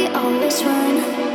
we always run?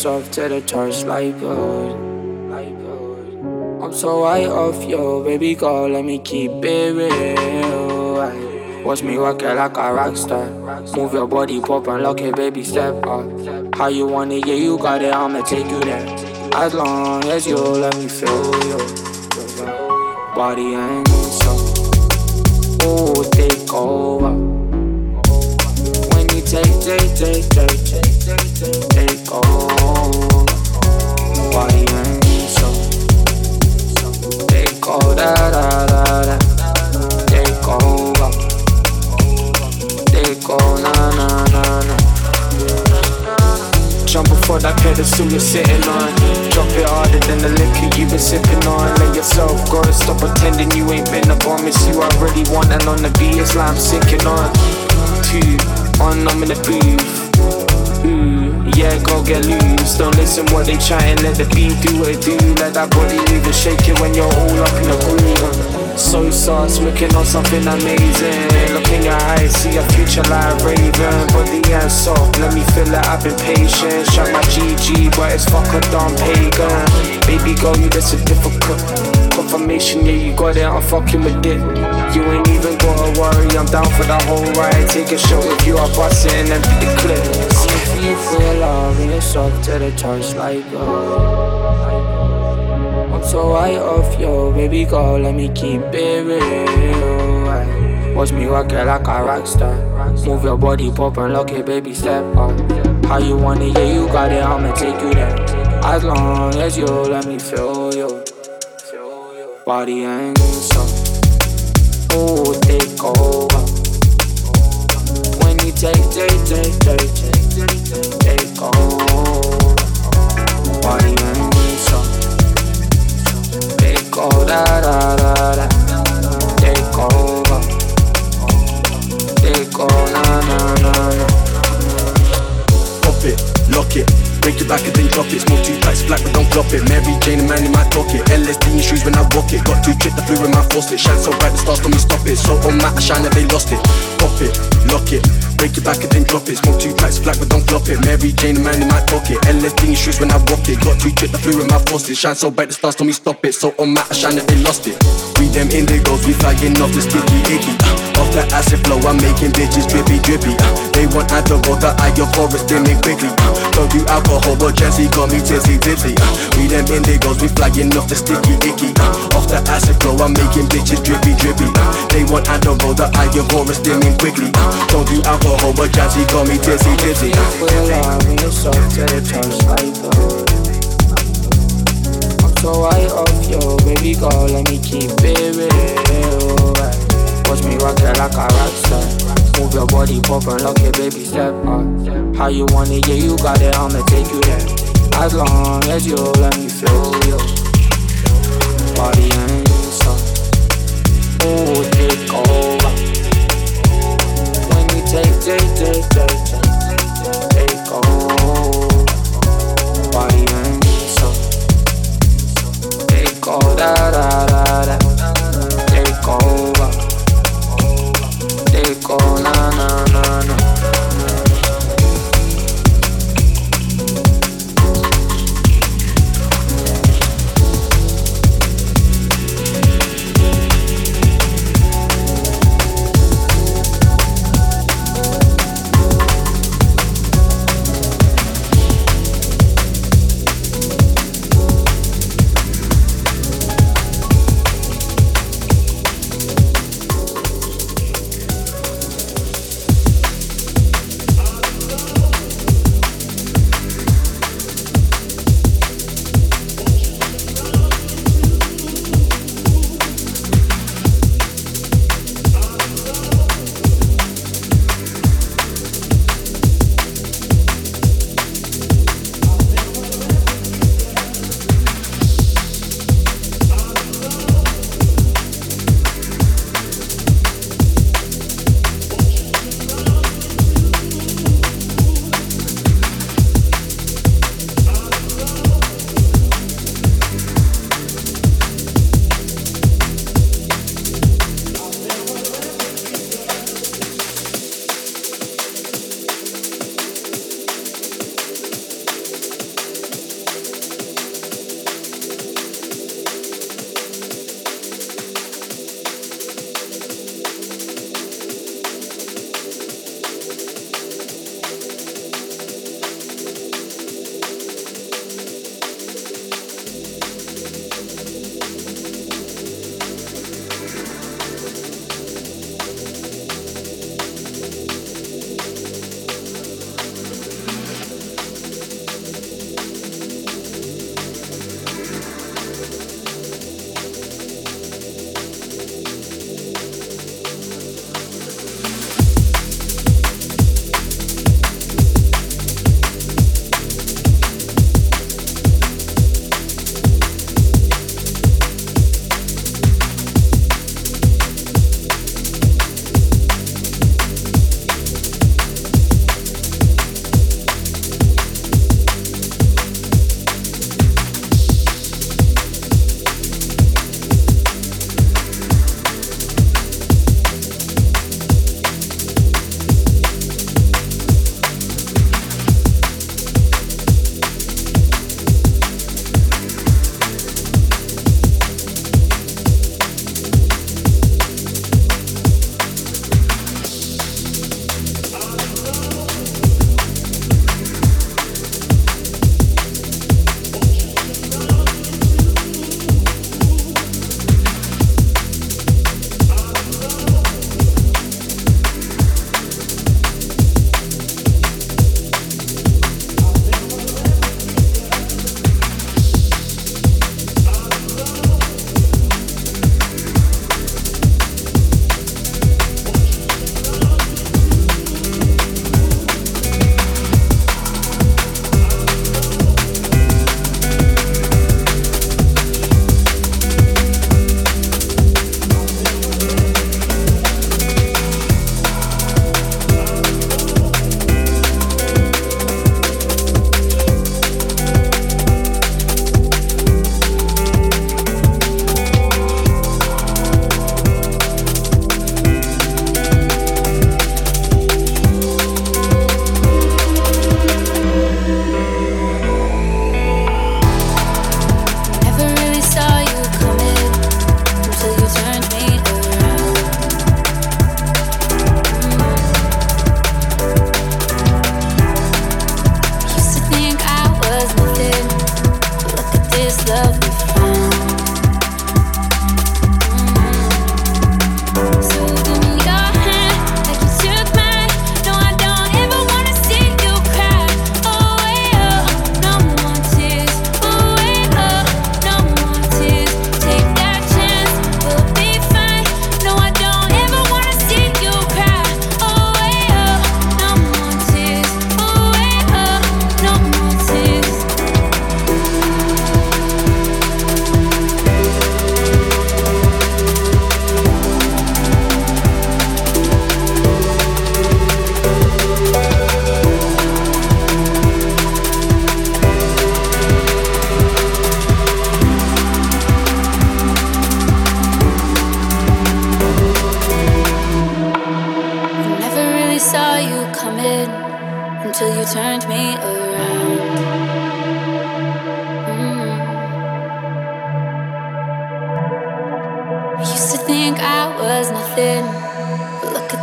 Soft to the touch like gold. I'm so high off yo, baby girl, let me keep it real. Watch me work it like a rock star. Move your body, pop and lock it, baby, step up. How you want it, yeah, you got it, I'ma take you there. As long as you let me feel your body and soul. Oh, take over. When you take, take, take, take, take, take, take. Body. Take da. Take over. Take over, na. Jump before that pedestal you're sitting on. Drop it harder than the liquor you've been sipping on. Let yourself go stop pretending you ain't been. I promise you I really want and on the beat it's like I'm sinking on. Two, one, I'm in the booth. Ooh, yeah, go get loose. Don't listen what they chatting, let the beat do what it do. Let that body move and shake it when you're all up in the groove. So sauce, looking on something amazing. Look in your eyes, see a future like Raven. Body and soft, let me feel it, I've been patient. Shot my GG, but it's fuck a dumb pagan. Baby girl, you just a difficult confirmation, yeah, you got it, I'm fucking with it. You ain't even gotta worry, I'm down for the whole ride. Take a shot with you, I'll bust it and beat the clips. You feel love and you're to the touch like gold. I'm so high off yo, baby girl, let me keep it real. Watch me work it like a rock star. Move your body, pop and lock it, baby, step up. How you want it, yeah, you got it, I'ma take you there. As long as you let me feel you. Body and soul. Oh, take over. Take, take, take, take, take, take, take, soul. Take over, da da da da. Take over. Take. Pop it, lock it, break it back and then drop it. Smoke two packs, black but don't flop it. Mary Jane, man in my pocket. LSD in shoes when I walk it. Got two chip the flu in my faucet. Shine so bright the stars don't me stop it. So on my I shine that they lost it. Pop it, lock it, break it back and then drop it. Smoke two packs, black but don't flop it. Mary Jane, man in my pocket. LSD in shoes when I walk it. Got two chip the flu in my faucet. Shine so bright the stars don't me stop it. So on my I shine that they lost it. We them indigos, we flying off the sticky icky. Off the acid flow, I'm making bitches drippy drippy. They want out the water, I your forest dimming quickly. Uh, don't do alcohol, but Jesse got me tipsy tipsy. Uh, we them indigos, we flying off the sticky icky. Uh, off the acid flow, I'm making bitches drippy drippy. They want out the water, I your forest dimming quickly. Don't do alcohol, but Jesse got me tipsy tipsy. And gold. I'm so high off yo, baby girl, let me keep it real. Watch me rock it like a rock star. Move your body, pop and lock it, baby, step up. How you want it, yeah, you got it, I'ma take you there. As long as you let me feel you. Body and soul. Oh, take over. When you take, take, take, take, take, take over. Body and soul. Take over, da da da da. Take over. Take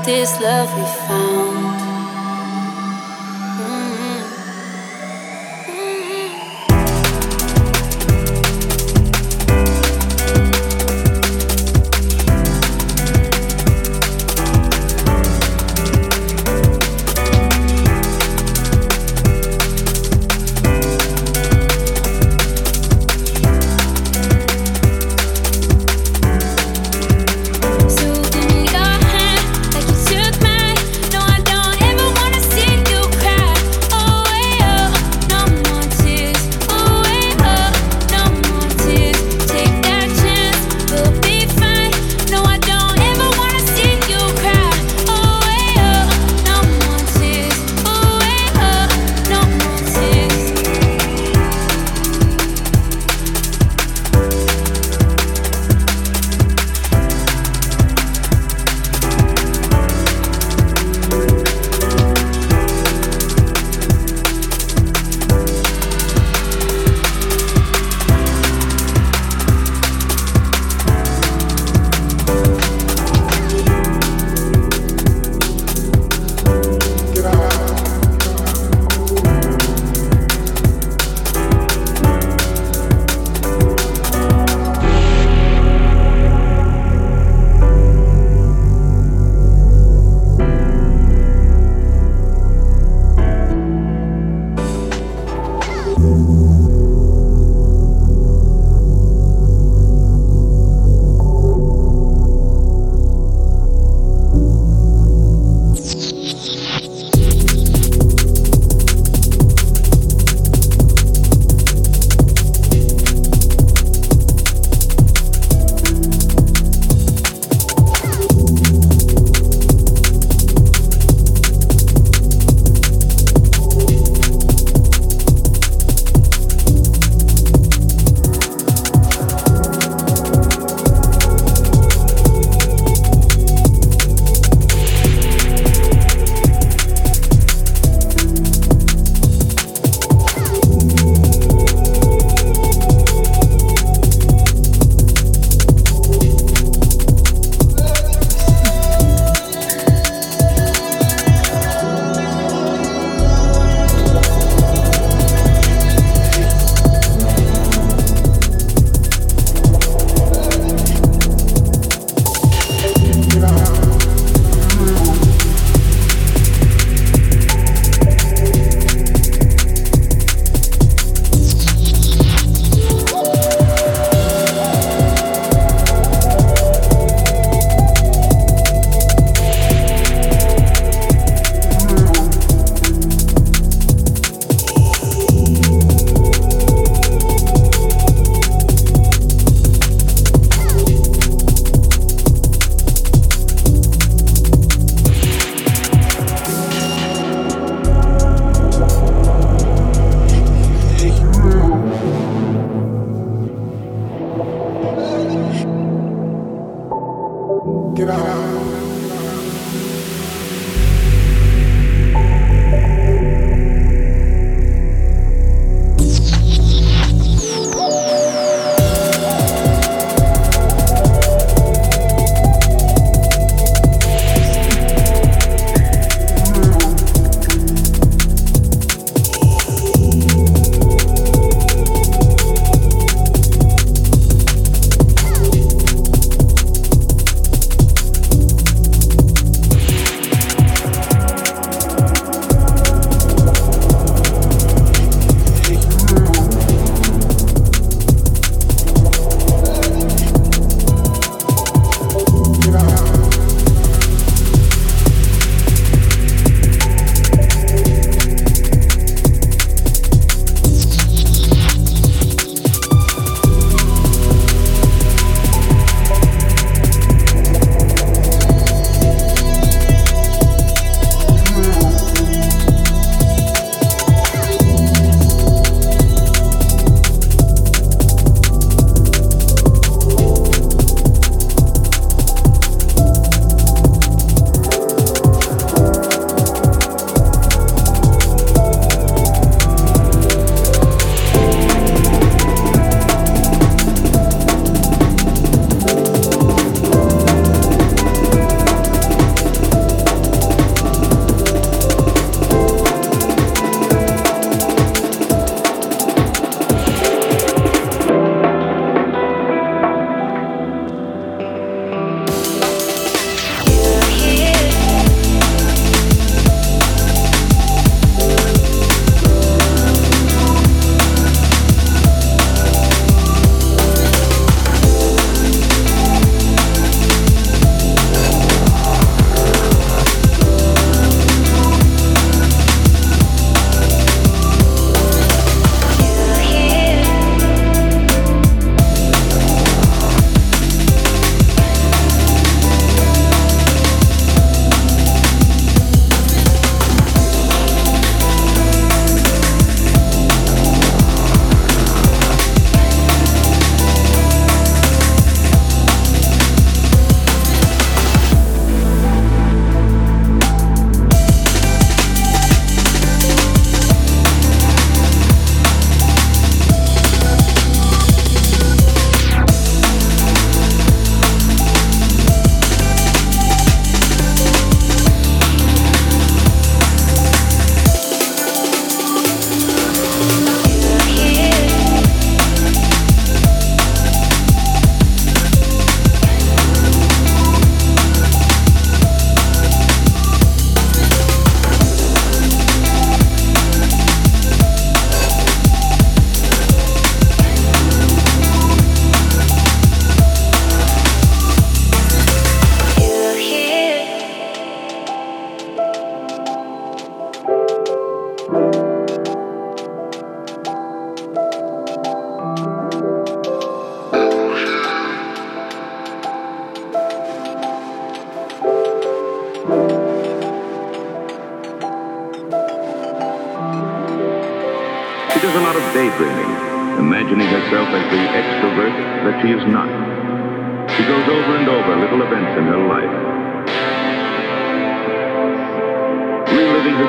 this love we found.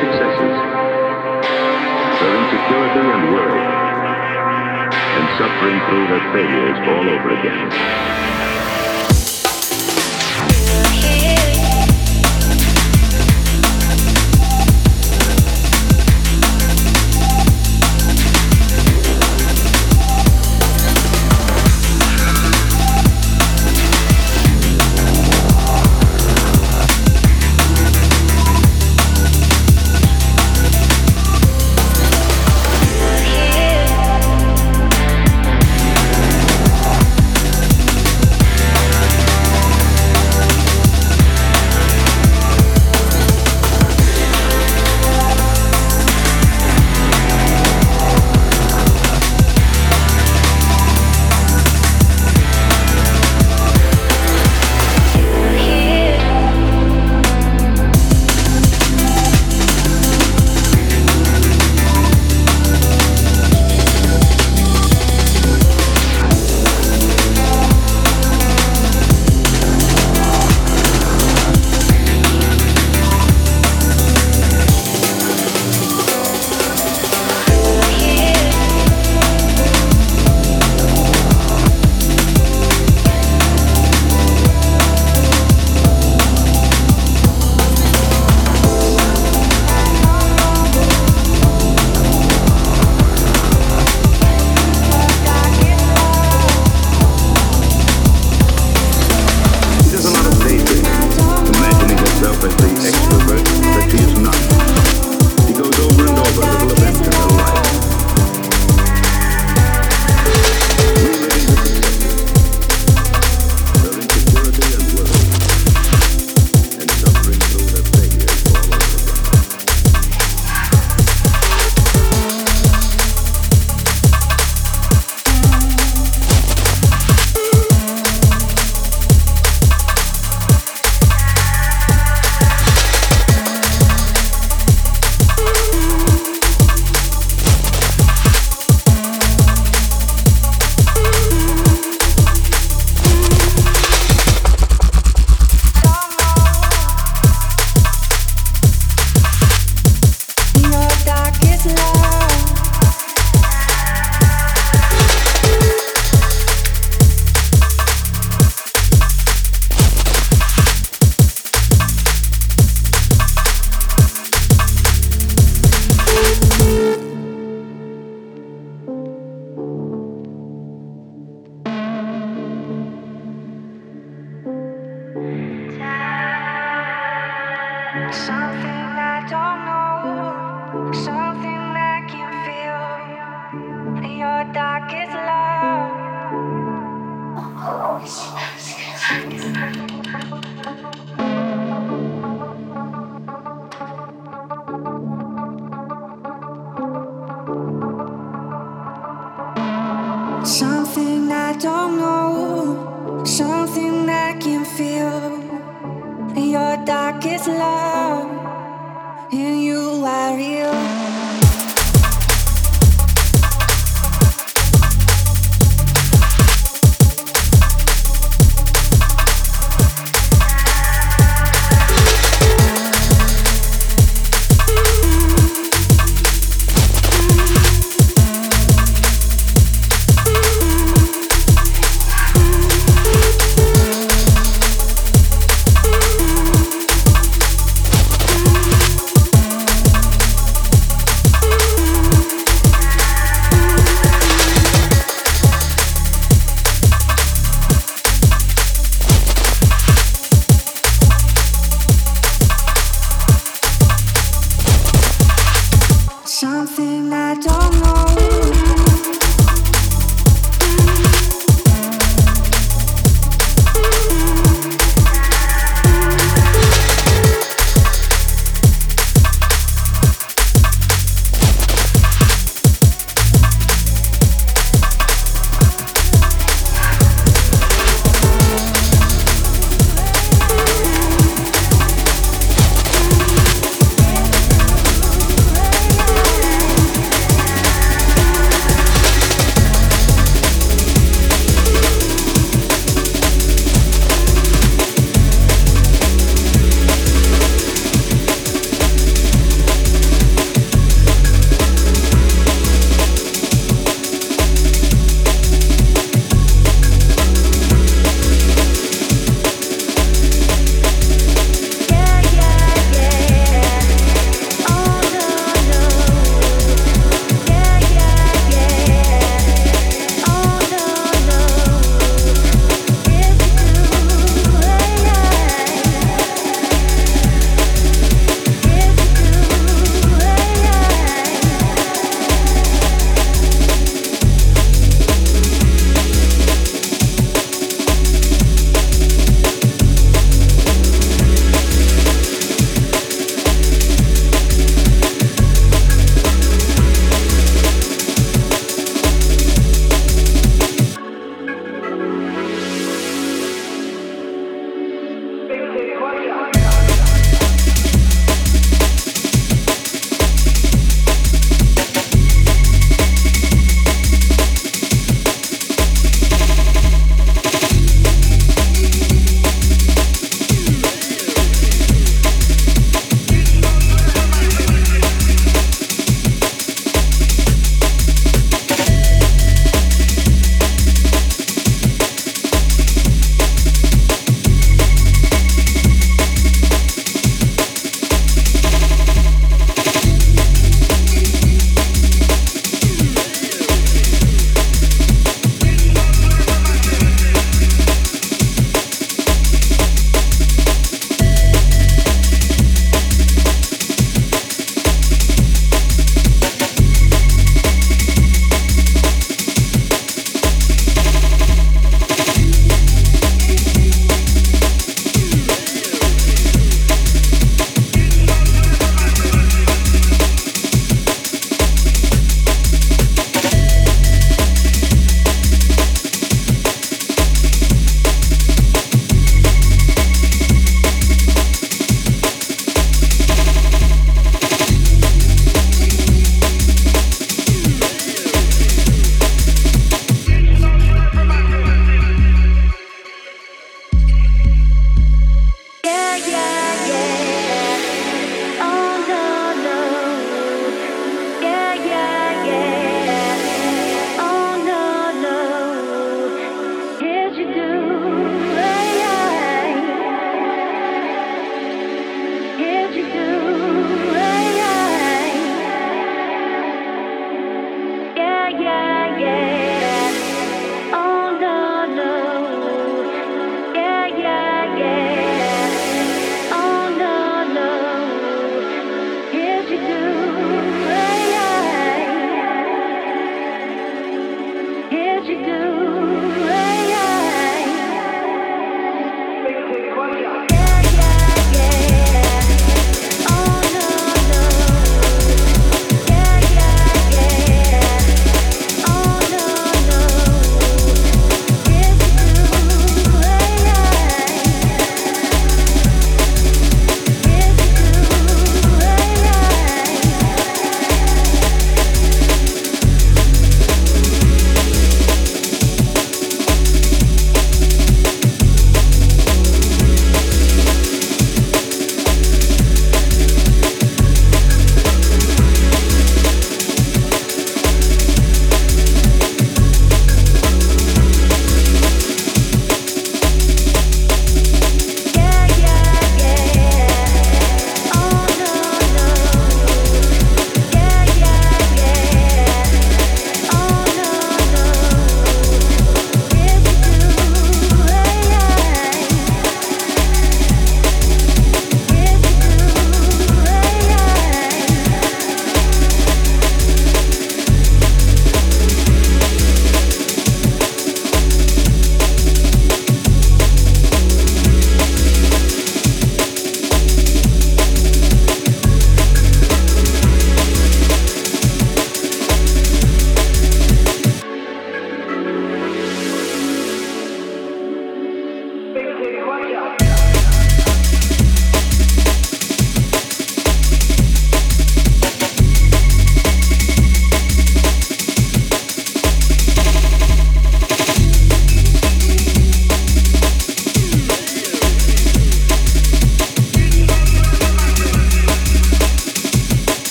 Successes, her insecurity and worry, and suffering through their failures all over again. Your darkest love, oh,